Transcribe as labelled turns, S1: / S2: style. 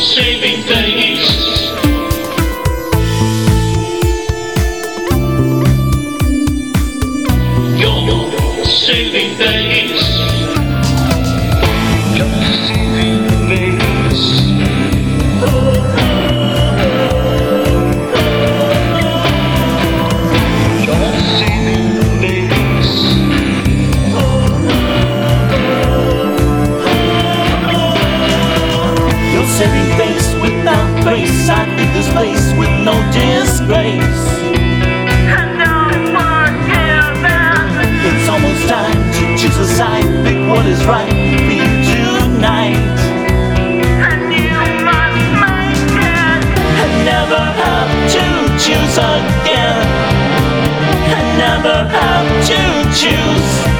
S1: saving days. Your saving days. disgrace. And no It's almost time to choose a side, pick what is right for you tonight. And you must make it. And never have to choose again. And never have to choose.